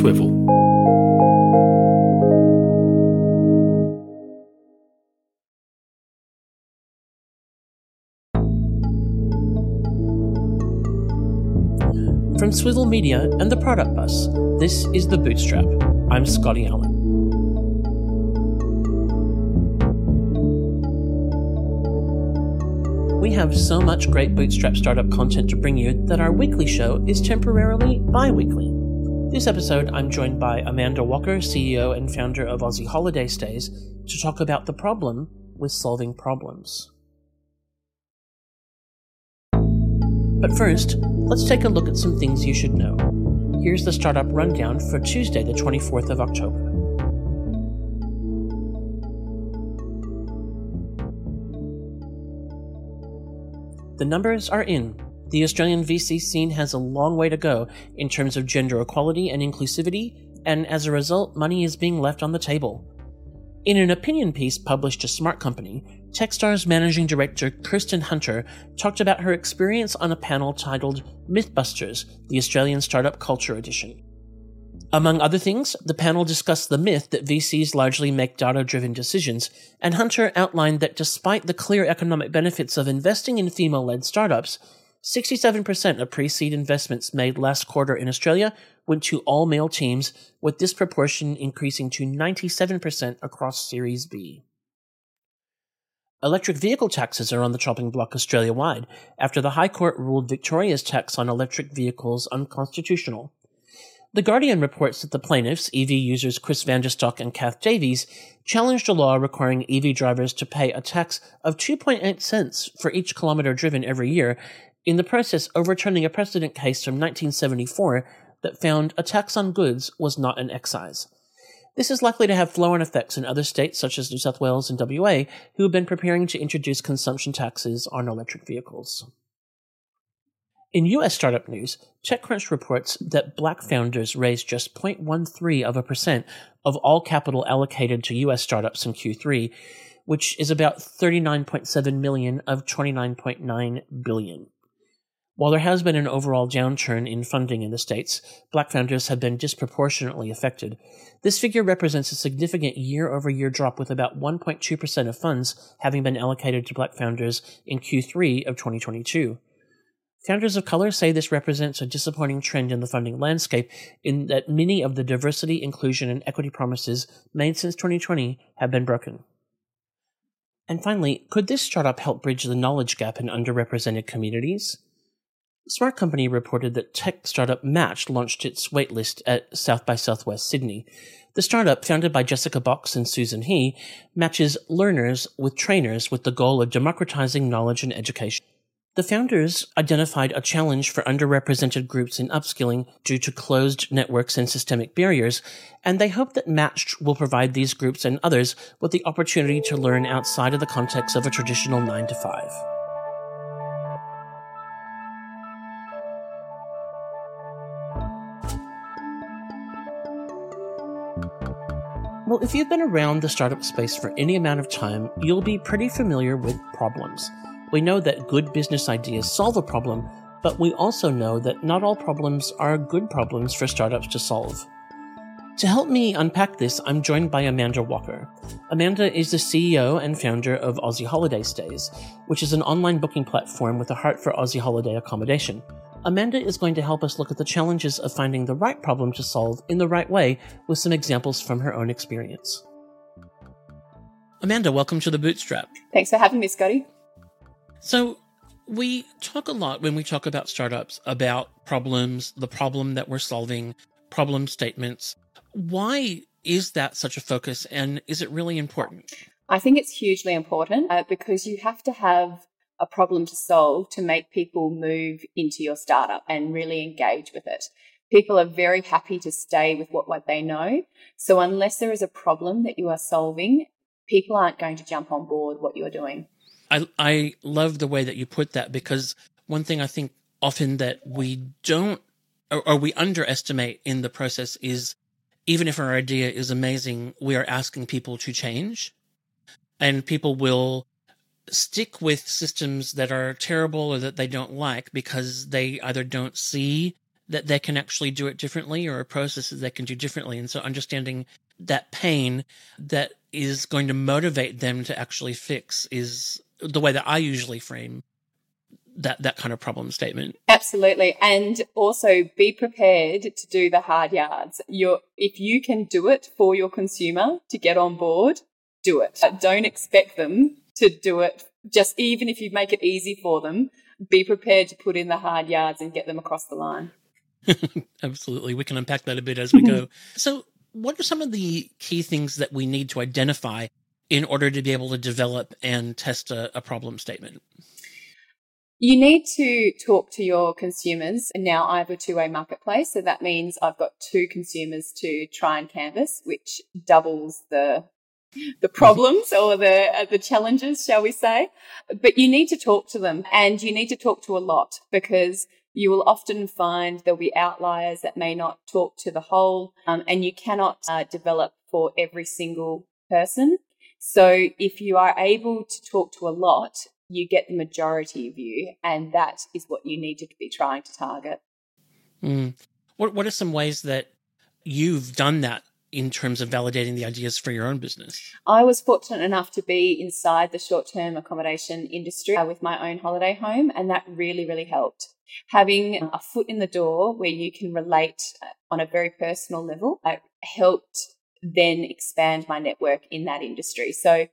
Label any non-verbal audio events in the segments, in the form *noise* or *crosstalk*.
Swivol. From Swivol Media and the Product Bus, this is The Bootstrap. I'm Scotty Allen. We have so much great Bootstrap startup content to bring you that our weekly show is temporarily bi weekly. This episode, I'm joined by Amanda Walker, CEO and founder of Aussie Holiday Stays, to talk about the problem with solving problems. But first, let's take a look at some things you should know. Here's the startup rundown for Tuesday, the 24th of October. The numbers are in. The Australian VC scene has a long way to go in terms of gender equality and inclusivity, and as a result, money is being left on the table. In an opinion piece published to Smart Company, Techstars managing director Kirsten Hunter talked about her experience on a panel titled Mythbusters, the Australian Startup Culture Edition. Among other things, the panel discussed the myth that VCs largely make data driven decisions, and Hunter outlined that despite the clear economic benefits of investing in female led startups, 67% of pre seed investments made last quarter in Australia went to all male teams, with this proportion increasing to 97% across Series B. Electric vehicle taxes are on the chopping block Australia wide after the High Court ruled Victoria's tax on electric vehicles unconstitutional. The Guardian reports that the plaintiffs, EV users Chris Vanderstock and Kath Davies, challenged a law requiring EV drivers to pay a tax of 2.8 cents for each kilometer driven every year, in the process overturning a precedent case from 1974 that found a tax on goods was not an excise. This is likely to have flow on effects in other states such as New South Wales and WA, who have been preparing to introduce consumption taxes on electric vehicles. In US startup news, TechCrunch reports that black founders raised just 0.13 of a percent of all capital allocated to US startups in Q3, which is about 39.7 million of 29.9 billion. While there has been an overall downturn in funding in the States, black founders have been disproportionately affected. This figure represents a significant year over year drop, with about 1.2% of funds having been allocated to black founders in Q3 of 2022. Founders of color say this represents a disappointing trend in the funding landscape, in that many of the diversity, inclusion, and equity promises made since 2020 have been broken. And finally, could this startup help bridge the knowledge gap in underrepresented communities? Smart Company reported that tech startup Match launched its waitlist at South by Southwest Sydney. The startup, founded by Jessica Box and Susan He, matches learners with trainers with the goal of democratizing knowledge and education. The founders identified a challenge for underrepresented groups in upskilling due to closed networks and systemic barriers, and they hope that Matched will provide these groups and others with the opportunity to learn outside of the context of a traditional 9 to 5. Well, if you've been around the startup space for any amount of time, you'll be pretty familiar with problems. We know that good business ideas solve a problem, but we also know that not all problems are good problems for startups to solve. To help me unpack this, I'm joined by Amanda Walker. Amanda is the CEO and founder of Aussie Holiday Stays, which is an online booking platform with a heart for Aussie holiday accommodation. Amanda is going to help us look at the challenges of finding the right problem to solve in the right way with some examples from her own experience. Amanda, welcome to the Bootstrap. Thanks for having me, Scotty. So, we talk a lot when we talk about startups about problems, the problem that we're solving, problem statements. Why is that such a focus and is it really important? I think it's hugely important uh, because you have to have a problem to solve to make people move into your startup and really engage with it. People are very happy to stay with what, what they know. So unless there is a problem that you are solving, people aren't going to jump on board what you're doing. I I love the way that you put that because one thing I think often that we don't or, or we underestimate in the process is even if our idea is amazing, we are asking people to change, and people will stick with systems that are terrible or that they don't like because they either don't see that they can actually do it differently or processes they can do differently. And so understanding that pain that is going to motivate them to actually fix is the way that I usually frame that that kind of problem statement. Absolutely. And also be prepared to do the hard yards. You're, if you can do it for your consumer to get on board, do it. Don't expect them to do it just even if you make it easy for them, be prepared to put in the hard yards and get them across the line. *laughs* Absolutely. We can unpack that a bit as we go. *laughs* So, what are some of the key things that we need to identify in order to be able to develop and test a, a problem statement? You need to talk to your consumers. And now I have a two way marketplace. So that means I've got two consumers to try and canvas, which doubles the the problems or the uh, the challenges, shall we say? But you need to talk to them, and you need to talk to a lot because you will often find there'll be outliers that may not talk to the whole, um, and you cannot uh, develop for every single person. So if you are able to talk to a lot, you get the majority view, and that is what you need to be trying to target. Mm. What What are some ways that you've done that in terms of validating the ideas for your own business? I was fortunate enough to be inside the short term accommodation industry uh, with my own holiday home, and that really, really helped. Having a foot in the door where you can relate uh, on a very personal level helped then expand my network in that industry. So,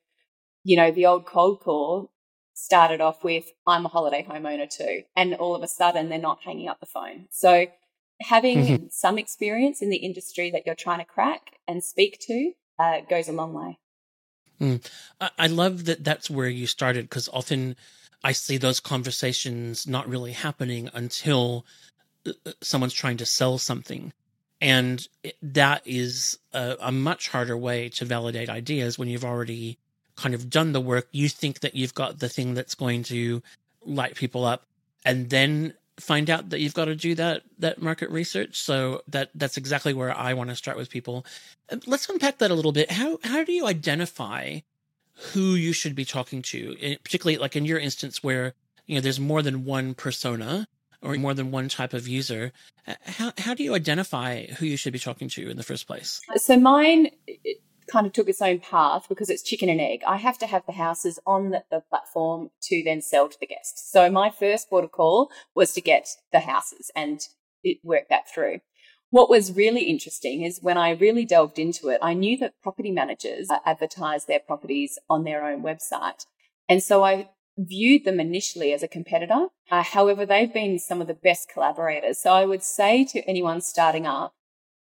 you know, the old cold call started off with, I'm a holiday homeowner too. And all of a sudden, they're not hanging up the phone. So, having mm-hmm. some experience in the industry that you're trying to crack and speak to uh, goes a long way. Mm. I love that that's where you started because often I see those conversations not really happening until uh, uh, someone's trying to sell something. And that is a, a much harder way to validate ideas when you've already kind of done the work. You think that you've got the thing that's going to light people up. And then find out that you've got to do that that market research. So that that's exactly where I want to start with people. Let's unpack that a little bit. How how do you identify who you should be talking to, particularly like in your instance where you know there's more than one persona or more than one type of user. How how do you identify who you should be talking to in the first place? So mine kind of took its own path because it's chicken and egg. I have to have the houses on the, the platform to then sell to the guests. So my first protocol was to get the houses and it worked that through. What was really interesting is when I really delved into it, I knew that property managers advertise their properties on their own website. And so I viewed them initially as a competitor. Uh, however, they've been some of the best collaborators. So I would say to anyone starting up,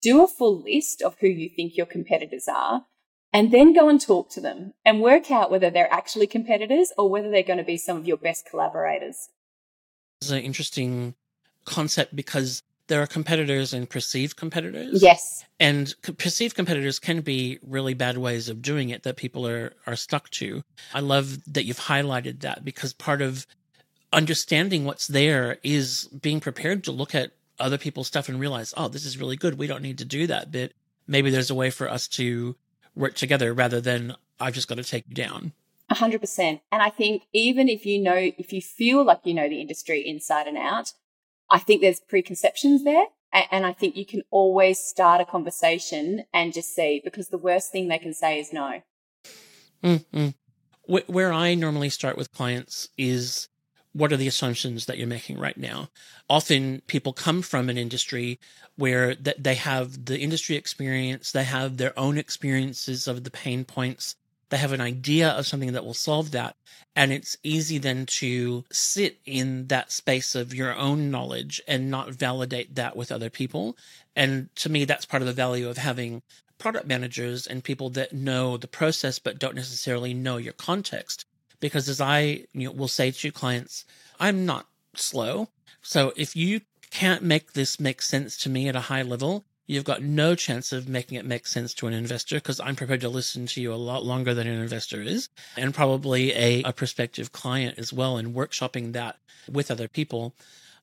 do a full list of who you think your competitors are, and then go and talk to them and work out whether they're actually competitors or whether they're going to be some of your best collaborators. It's an interesting concept because there are competitors and perceived competitors. Yes. And perceived competitors can be really bad ways of doing it that people are, are stuck to. I love that you've highlighted that because part of understanding what's there is being prepared to look at other people's stuff and realize, oh, this is really good. We don't need to do that bit. Maybe there's a way for us to work together rather than I've just got to take you down. A hundred percent. And I think even if you know, if you feel like you know the industry inside and out, I think there's preconceptions there. And I think you can always start a conversation and just see because the worst thing they can say is no. Mm-hmm. Where I normally start with clients is what are the assumptions that you're making right now? Often people come from an industry where they have the industry experience, they have their own experiences of the pain points, they have an idea of something that will solve that. And it's easy then to sit in that space of your own knowledge and not validate that with other people. And to me, that's part of the value of having product managers and people that know the process but don't necessarily know your context because as I you know, will say to clients, I'm not slow. So if you can't make this make sense to me at a high level, you've got no chance of making it make sense to an investor because I'm prepared to listen to you a lot longer than an investor is and probably a, a prospective client as well and workshopping that with other people.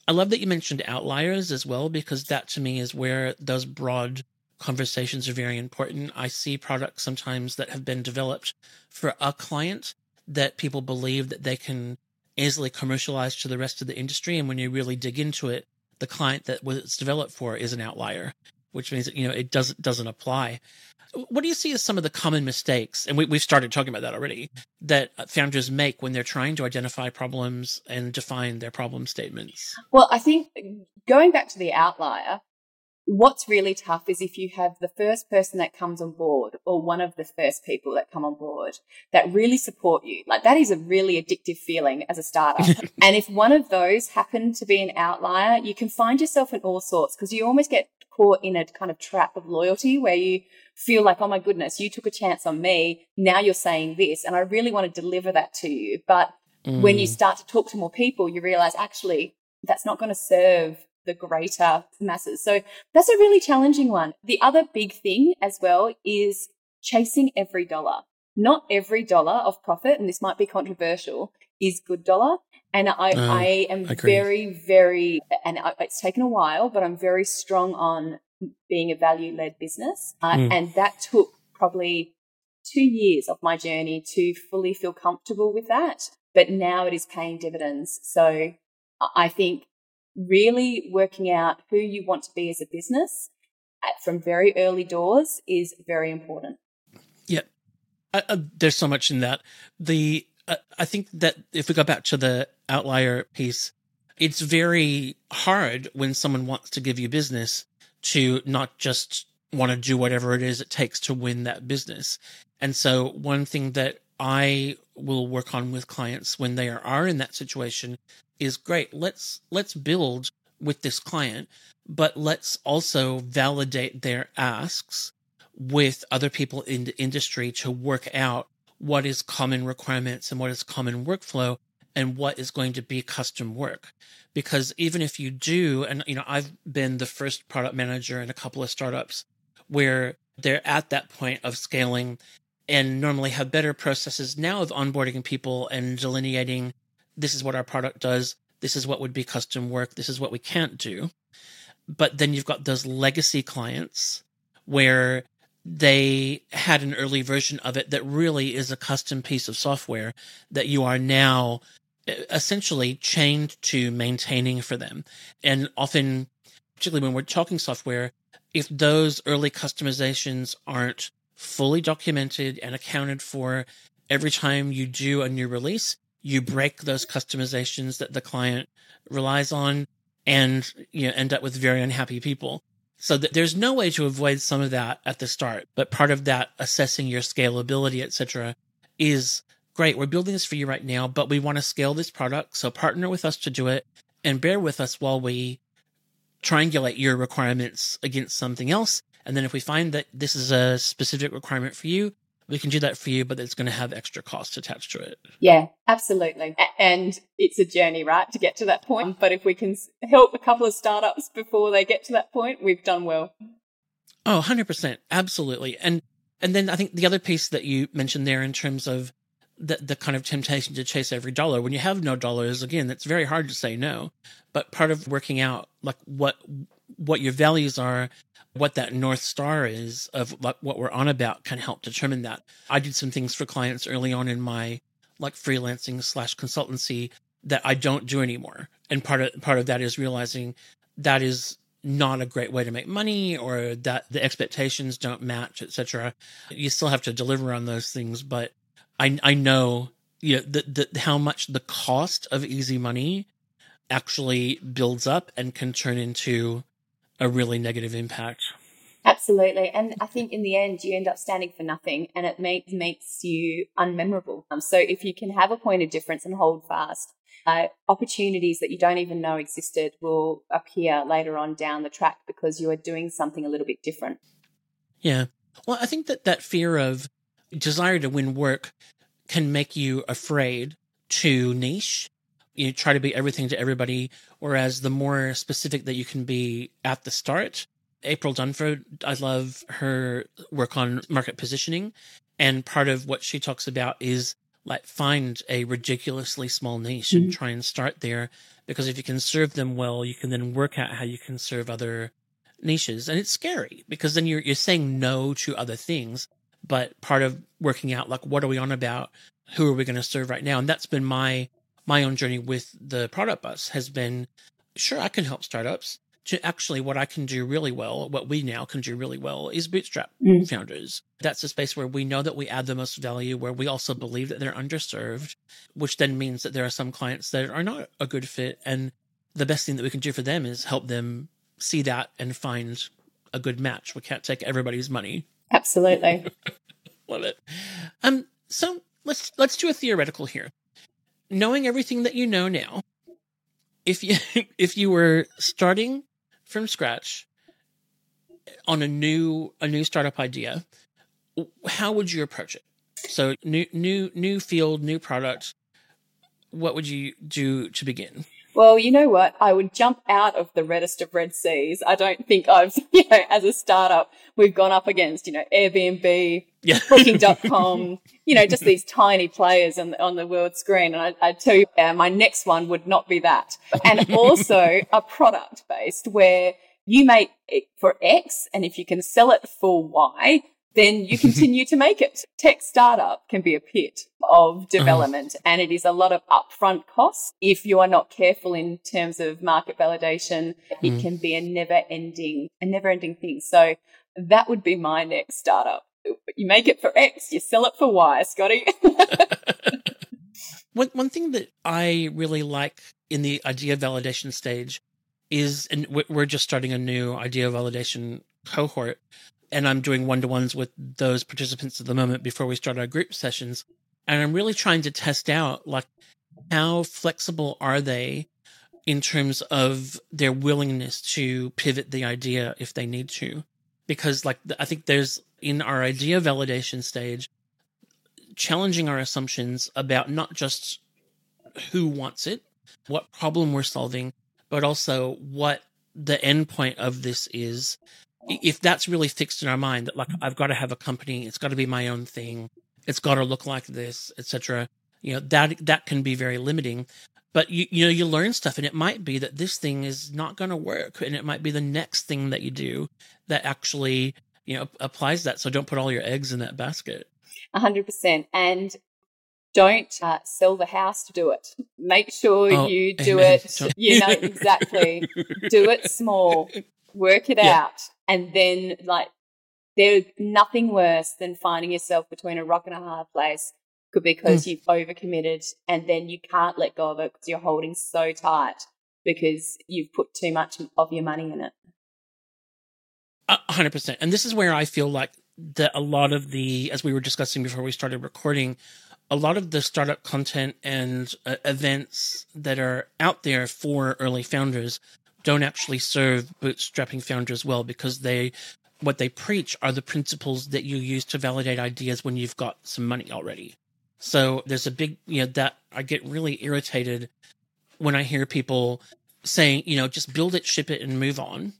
I love that you mentioned outliers as well because that to me is where those broad conversations are very important. I see products sometimes that have been developed for a client that people believe that they can easily commercialize to the rest of the industry. And when you really dig into it, the client that was developed for is an outlier, which means that, you know, it doesn't, doesn't apply. What do you see as some of the common mistakes? And we, we've started talking about that already that founders make when they're trying to identify problems and define their problem statements. Well, I think going back to the outlier, what's really tough is if you have the first person that comes on board or one of the first people that come on board that really support you. Like that is a really addictive feeling as a startup. *laughs* and if one of those happen to be an outlier, you can find yourself in all sorts because you almost get caught in a kind of trap of loyalty where you feel like, oh my goodness, you took a chance on me. Now you're saying this. And I really want to deliver that to you. But mm. when you mm. start to talk to more people, you realize actually that's not going to serve the greater masses. So that's a really challenging one. The other big thing as well is chasing every dollar. Not every dollar of profit, and this might be controversial, is good dollar. And I, uh, I am I very, very, and it's taken a while, but I'm very strong on being a value led business. Uh, mm. And that took probably two years of my journey to fully feel comfortable with that. But now it is paying dividends. So I think really working out who you want to be as a business at, from very early doors is very important. Yeah. Uh, uh, there's so much in that. The uh, I think that if we go back to the outlier piece, it's very hard when someone wants to give you business to not just want to do whatever it is it takes to win that business. And so one thing that I will work on with clients when they are, in that situation is great. Let's let's build with this client, but let's also validate their asks with other people in the industry to work out what is common requirements and what is common workflow and what is going to be custom work. Because even if you do, and you know, I've been the first product manager in a couple of startups where they're at that point of scaling and normally have better processes now of onboarding people and delineating this is what our product does. This is what would be custom work. This is what we can't do. But then you've got those legacy clients where they had an early version of it that really is a custom piece of software that you are now essentially chained to maintaining for them. And often, particularly when we're talking software, if those early customizations aren't fully documented and accounted for every time you do a new release, you break those customizations that the client relies on and you know end up with very unhappy people. So th- there's no way to avoid some of that at the start but part of that assessing your scalability etc is great. We're building this for you right now but we want to scale this product. So partner with us to do it and bear with us while we triangulate your requirements against something else and then if we find that this is a specific requirement for you we can do that for you, but it's going to have extra costs attached to it. Yeah, absolutely. And it's a journey, right, to get to that point. But if we can help a couple of startups before they get to that point, we've done well. Oh, 100%. Absolutely. And, and then I think the other piece that you mentioned there in terms of the, the kind of temptation to chase every dollar when you have no dollars, again, it's very hard to say no. But part of working out like what, what your values are what that North Star is of what we're on about can help determine that. I did some things for clients early on in my like freelancing slash consultancy that I don't do anymore. And part of part of that is realizing that is not a great way to make money or that the expectations don't match, etc. You still have to deliver on those things, but I I know you know the, the how much the cost of easy money actually builds up and can turn into a really negative impact. Absolutely. And I think in the end, you end up standing for nothing and it makes, makes you unmemorable. Um, so if you can have a point of difference and hold fast, uh, opportunities that you don't even know existed will appear later on down the track because you are doing something a little bit different. Yeah. Well, I think that that fear of desire to win work can make you afraid to niche you try to be everything to everybody. Whereas the more specific that you can be at the start, April Dunford, I love her work on market positioning. And part of what she talks about is like find a ridiculously small niche mm-hmm. and try and start there. Because if you can serve them well, you can then work out how you can serve other niches. And it's scary because then you're, you're saying no to other things. But part of working out, like, what are we on about? Who are we going to serve right now? And that's been my my own journey with the product bus has been sure, I can help startups. To actually, what I can do really well, what we now can do really well, is bootstrap mm. founders. That's a space where we know that we add the most value, where we also believe that they're underserved, which then means that there are some clients that are not a good fit. And the best thing that we can do for them is help them see that and find a good match. We can't take everybody's money. Absolutely. *laughs* Love it. Um, so let's let's do a theoretical here. Knowing everything that you know now, if you *laughs* if you were starting from scratch on a new a new startup idea, how would you approach it? So new new new field, new product. What would you do to begin? Well, you know what? I would jump out of the reddest of red seas. I don't think I've, *laughs* you know, as a startup, we've gone up against, you know, Airbnb, yeah. *laughs* Booking.com, you know, just these tiny players on the, on the world screen. And I, I tell you, uh, my next one would not be that. And *laughs* also a product based where you make it for X, and if you can sell it for Y, then you *laughs* continue to make it. Tech startup can be a pit of uh-huh. development and it is a lot of upfront costs. If you are not careful in terms of market validation, it mm. can be a never ending, a never ending thing. So that would be my next startup. You make it for X, you sell it for Y, Scotty. *laughs* one, one thing that I really like in the idea validation stage is, and we're just starting a new idea validation cohort and I'm doing one to ones with those participants at the moment before we start our group sessions. And I'm really trying to test out like how flexible are they in terms of their willingness to pivot the idea if they need to. Because like I think there's in our idea validation stage, challenging our assumptions about not just who wants it, what problem we're solving, but also what the end point of this is if that's really fixed in our mind that like I've got to have a company, it's got to be my own thing, it's got to look like this, etc. You know that that can be very limiting. But you you know you learn stuff, and it might be that this thing is not going to work, and it might be the next thing that you do that actually you know applies that. So don't put all your eggs in that basket. A hundred percent, and don't uh, sell the house to do it. Make sure oh, you do amen. it. You know exactly. do it small. Work it *laughs* yeah. out and then like there's nothing worse than finding yourself between a rock and a hard place could because mm. you've overcommitted and then you can't let go of it because you're holding so tight because you've put too much of your money in it. A hundred percent. And this is where I feel like that a lot of the, as we were discussing before we started recording, a lot of the startup content and uh, events that are out there for early founders don't actually serve bootstrapping founders well because they what they preach are the principles that you use to validate ideas when you've got some money already. So there's a big, you know, that I get really irritated when I hear people saying, you know, just build it, ship it, and move on.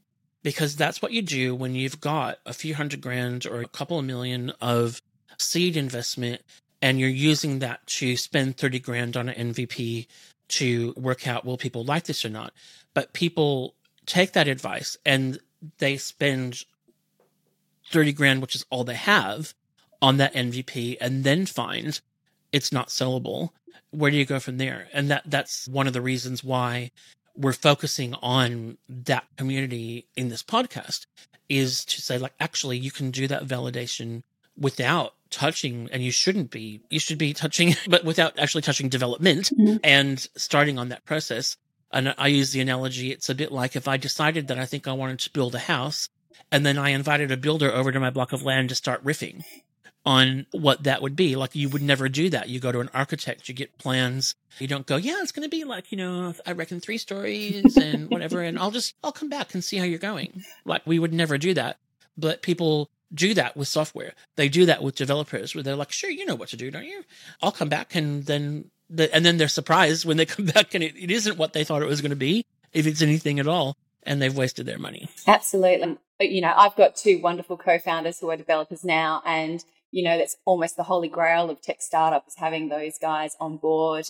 Because that's what you do when you've got a few hundred grand or a couple of million of seed investment and you're using that to spend 30 grand on an MVP to work out will people like this or not. But people take that advice and they spend 30 grand, which is all they have on that MVP and then find it's not sellable. Where do you go from there? And that that's one of the reasons why we're focusing on that community in this podcast is to say like actually you can do that validation without touching and you shouldn't be you should be touching *laughs* but without actually touching development mm-hmm. and starting on that process and i use the analogy it's a bit like if i decided that i think i wanted to build a house and then i invited a builder over to my block of land to start riffing on what that would be. Like you would never do that. You go to an architect you get plans. You don't go yeah it's going to be like you know i reckon three stories and whatever and i'll just i'll come back and see how you're going. Like we would never do that. But people do that with software. They do that with developers where they're like, sure, you know what to do, don't you? I'll come back and then, the, and then they're surprised when they come *laughs* back and it, it isn't what they thought it was going to be, if it's anything at all, and they've wasted their money. Absolutely. You know, I've got two wonderful co-founders who are developers now and, you know, that's almost the holy grail of tech startups, having those guys on board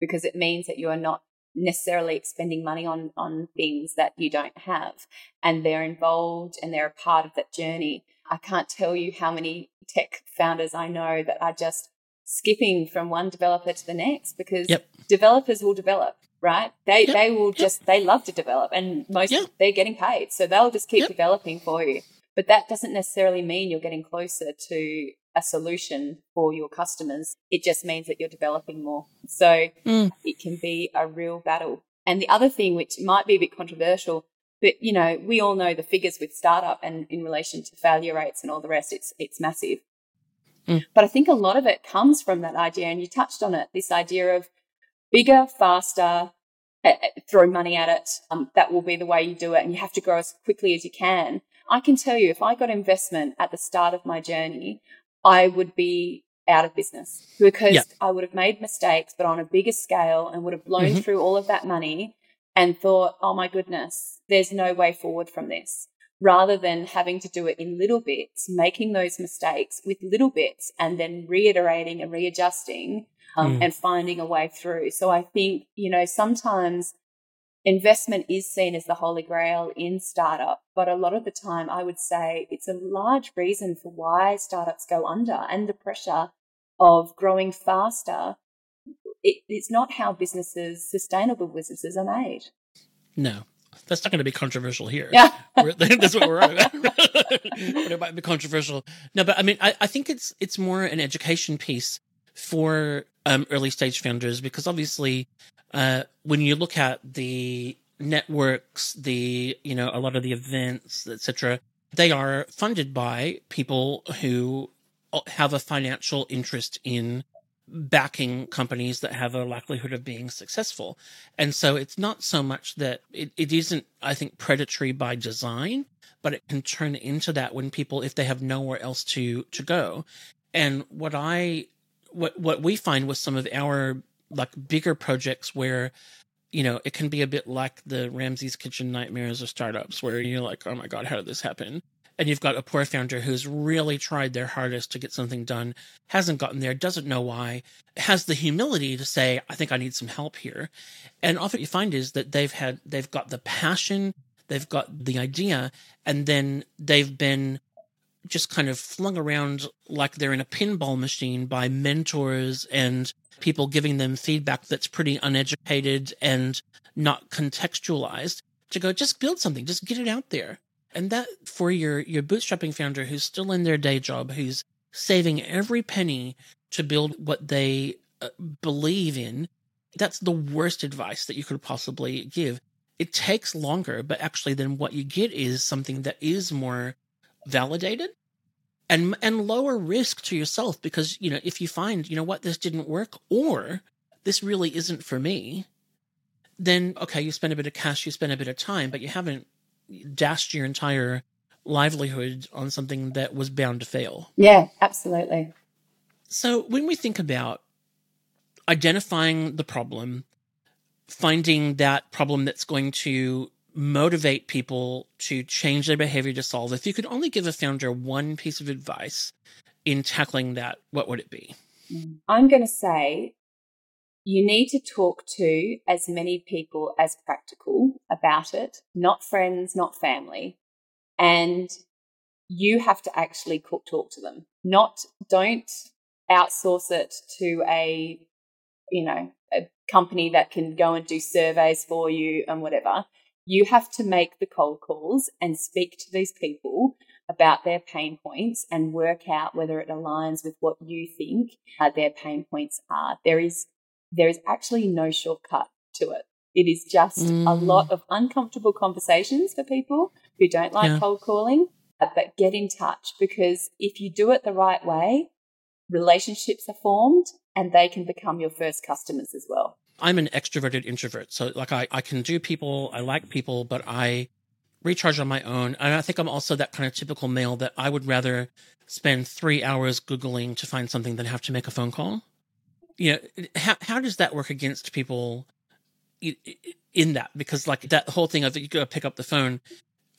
because it means that you are not necessarily spending money on on things that you don't have and they're involved and they're a part of that journey I can't tell you how many tech founders I know that are just skipping from one developer to the next because yep. developers will develop. right? They they will just they love to develop, and most they're getting paid, so they'll just keep Yep. developing for you. But that doesn't necessarily mean you're getting closer to a solution for your customers. It just means that you're developing more. So Mm. it can be a real battle. And the other thing, which might be a bit controversial, but you know, we all know the figures with startup and in relation to failure rates and all the rest, it's it's massive. Mm. But I think a lot of it comes from that idea, and you touched on it, this idea of bigger, faster, uh, uh, throw money at it. Um, that will be the way you do it, and you have to grow as quickly as you can. I can tell you, if I got investment at the start of my journey, I would be out of business because Yeah. I would have made mistakes, but on a bigger scale, and would have blown Mhm. through all of that money and thought, "Oh my goodness, there's no way forward from this." Rather than having to do it in little bits, making those mistakes with little bits, and then reiterating and readjusting um, Mm. and finding a way through. So I think, you know, sometimes investment is seen as the holy grail in startup, but a lot of the time I would say it's a large reason for why startups go under and the pressure of growing faster. It, it's not how businesses, sustainable businesses, are made. No, that's not going to be controversial here. Yeah. *laughs* *laughs* That's what we're about. *laughs* but it might be controversial. No, but I mean, I, I think it's it's more an education piece for um, early stage founders because obviously, uh, when you look at the networks, the you know a lot of the events, etc., they are funded by people who have a financial interest in backing companies that have a likelihood of being successful. And so it's not so much that it, it isn't, I think, predatory by design, but it can turn into that when people, if they have nowhere else to, to go. And what I, what, what we find with some of our like bigger projects where, you know, it can be a bit like the Ramsay's Kitchen nightmares of startups where you're like, oh my God, how did this happen? And you've got a poor founder who's really tried their hardest to get something done, hasn't gotten there, doesn't know why, has the humility to say, I think I need some help here. And often you find is that they've had, they've got the passion, they've got the idea, and then they've been just kind of flung around like they're in a pinball machine by mentors and people giving them feedback that's pretty uneducated and not contextualized to go, just build something, just get it out there. And that for your, your bootstrapping founder who's still in their day job, who's saving every penny to build what they uh, believe in, that's the worst advice that you could possibly give. It takes longer, but actually then what you get is something that is more validated and and lower risk to yourself because you know if you find you know what this didn't work or this really isn't for me then okay you spend a bit of cash you spend a bit of time but you haven't dashed your entire livelihood on something that was bound to fail Yeah, absolutely. so when we think about identifying the problem finding that problem that's going to motivate people to change their behavior to solve. If you could only give a founder one piece of advice in tackling that, what would it be? I'm going to say you need to talk to as many people as practical about it, not friends, not family. And you have to actually talk to them. Not, don't outsource it to a, you know, a company that can go and do surveys for you and whatever. You have to make the cold calls and speak to these people about their pain points and work out whether it aligns with what you think uh, their pain points are. There is there is actually no shortcut to it. It is just Mm. a lot of uncomfortable conversations for people who don't like Yeah. cold calling, uh, but get in touch because if you do it the right way, relationships are formed and they can become your first customers as well. I'm an extroverted introvert. So like I, I can do people, I like people, but I recharge on my own. And I think I'm also that kind of typical male that I would rather spend three hours Googling to find something than have to make a phone call. You know, how, how does that work against people in that? Because like that whole thing of you go pick up the phone,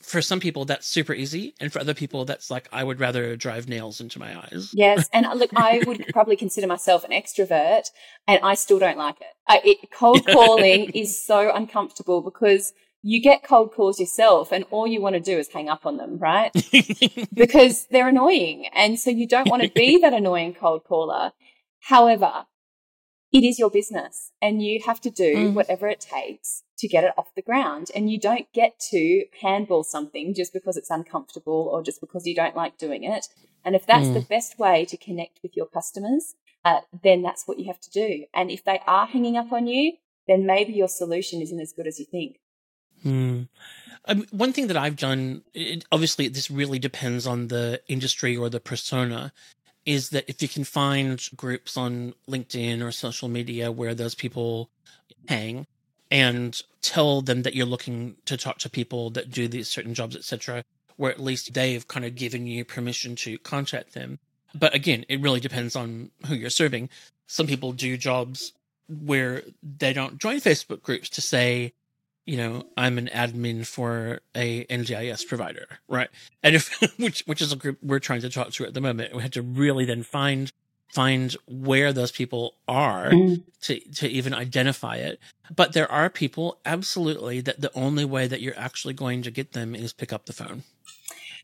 for some people that's super easy. And for other people, that's like, I would rather drive nails into my eyes. Yes, and uh, look, I would *laughs* probably consider myself an extrovert, and I still don't like it. I, it cold *laughs* calling is so uncomfortable because you get cold calls yourself, and all you want to do is hang up on them, right? *laughs* because they're annoying, and so you don't want to be that annoying cold caller. However, it is your business and you have to do mm. whatever it takes to get it off the ground. And you don't get to handball something just because it's uncomfortable or just because you don't like doing it. And if that's mm. the best way to connect with your customers, uh, then that's what you have to do. And if they are hanging up on you, then maybe your solution isn't as good as you think. Hmm. Um, one thing that I've done, it, obviously, this really depends on the industry or the persona, is that if you can find groups on LinkedIn or social media where those people hang and tell them that you're looking to talk to people that do these certain jobs, etc., where at least they've kind of given you permission to contact them. But again, it really depends on who you're serving. Some people do jobs where they don't join Facebook groups to say, you know, I'm an admin for a NDIS provider, right? And if *laughs* which which is a group we're trying to talk to at the moment, we had to really then find find where those people are mm. to to even identify it. But there are people absolutely that the only way that you're actually going to get them is pick up the phone.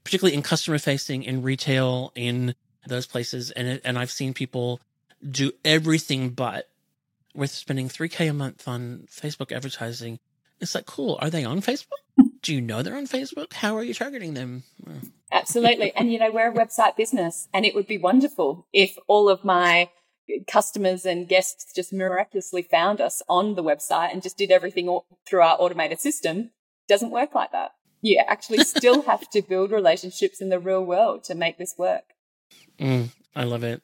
Particularly in customer facing, in retail, in those places, and it, and I've seen people do everything but with spending 3k a month on Facebook advertising it's like, cool. Are they on Facebook? Do you know they're on Facebook? How are you targeting them? Absolutely. And, you know, we're a website business, and it would be wonderful if all of my customers and guests just miraculously found us on the website and just did everything through our automated system. Doesn't work like that. You actually *laughs* still have to build relationships in the real world to make this work. Mm, I love it.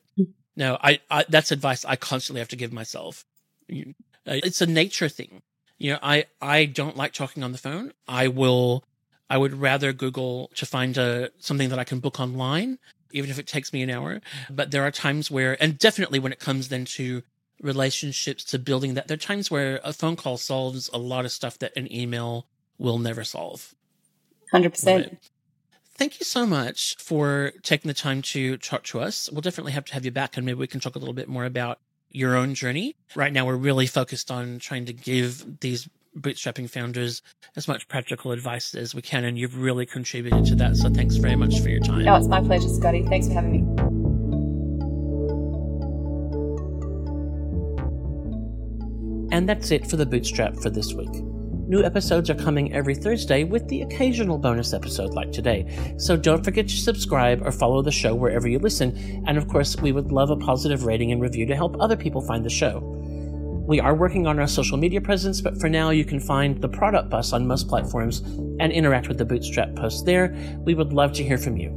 No, I, I, that's advice I constantly have to give myself. Uh, it's a nature thing you know, I, I don't like talking on the phone. I will, I would rather Google to find a, something that I can book online, even if it takes me an hour. But there are times where, and definitely when it comes then to relationships, to building that, there are times where a phone call solves a lot of stuff that an email will never solve. 100%. Right. Thank you so much for taking the time to talk to us. We'll definitely have to have you back and maybe we can talk a little bit more about your own journey. Right now, we're really focused on trying to give these bootstrapping founders as much practical advice as we can. And you've really contributed to that. So thanks very much for your time. Oh, it's my pleasure, Scotty. Thanks for having me. And that's it for the Bootstrap for this week. New episodes are coming every Thursday with the occasional bonus episode like today. So don't forget to subscribe or follow the show wherever you listen. And of course, we would love a positive rating and review to help other people find the show. We are working on our social media presence, but for now you can find the product bus on most platforms and interact with the Bootstrap post there. We would love to hear from you.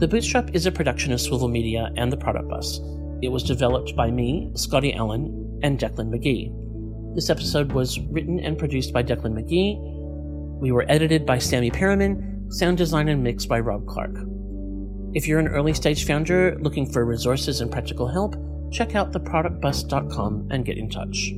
The Bootstrap is a production of Swivol Media and the Product Bus. It was developed by me, Scotty Allen, and Declan Magee. This episode was written and produced by Declan Magee. We were edited by Sammy Perryman, sound design and mixed by Rob Clarke. If you're an early stage founder looking for resources and practical help, check out theproductbus.com and get in touch.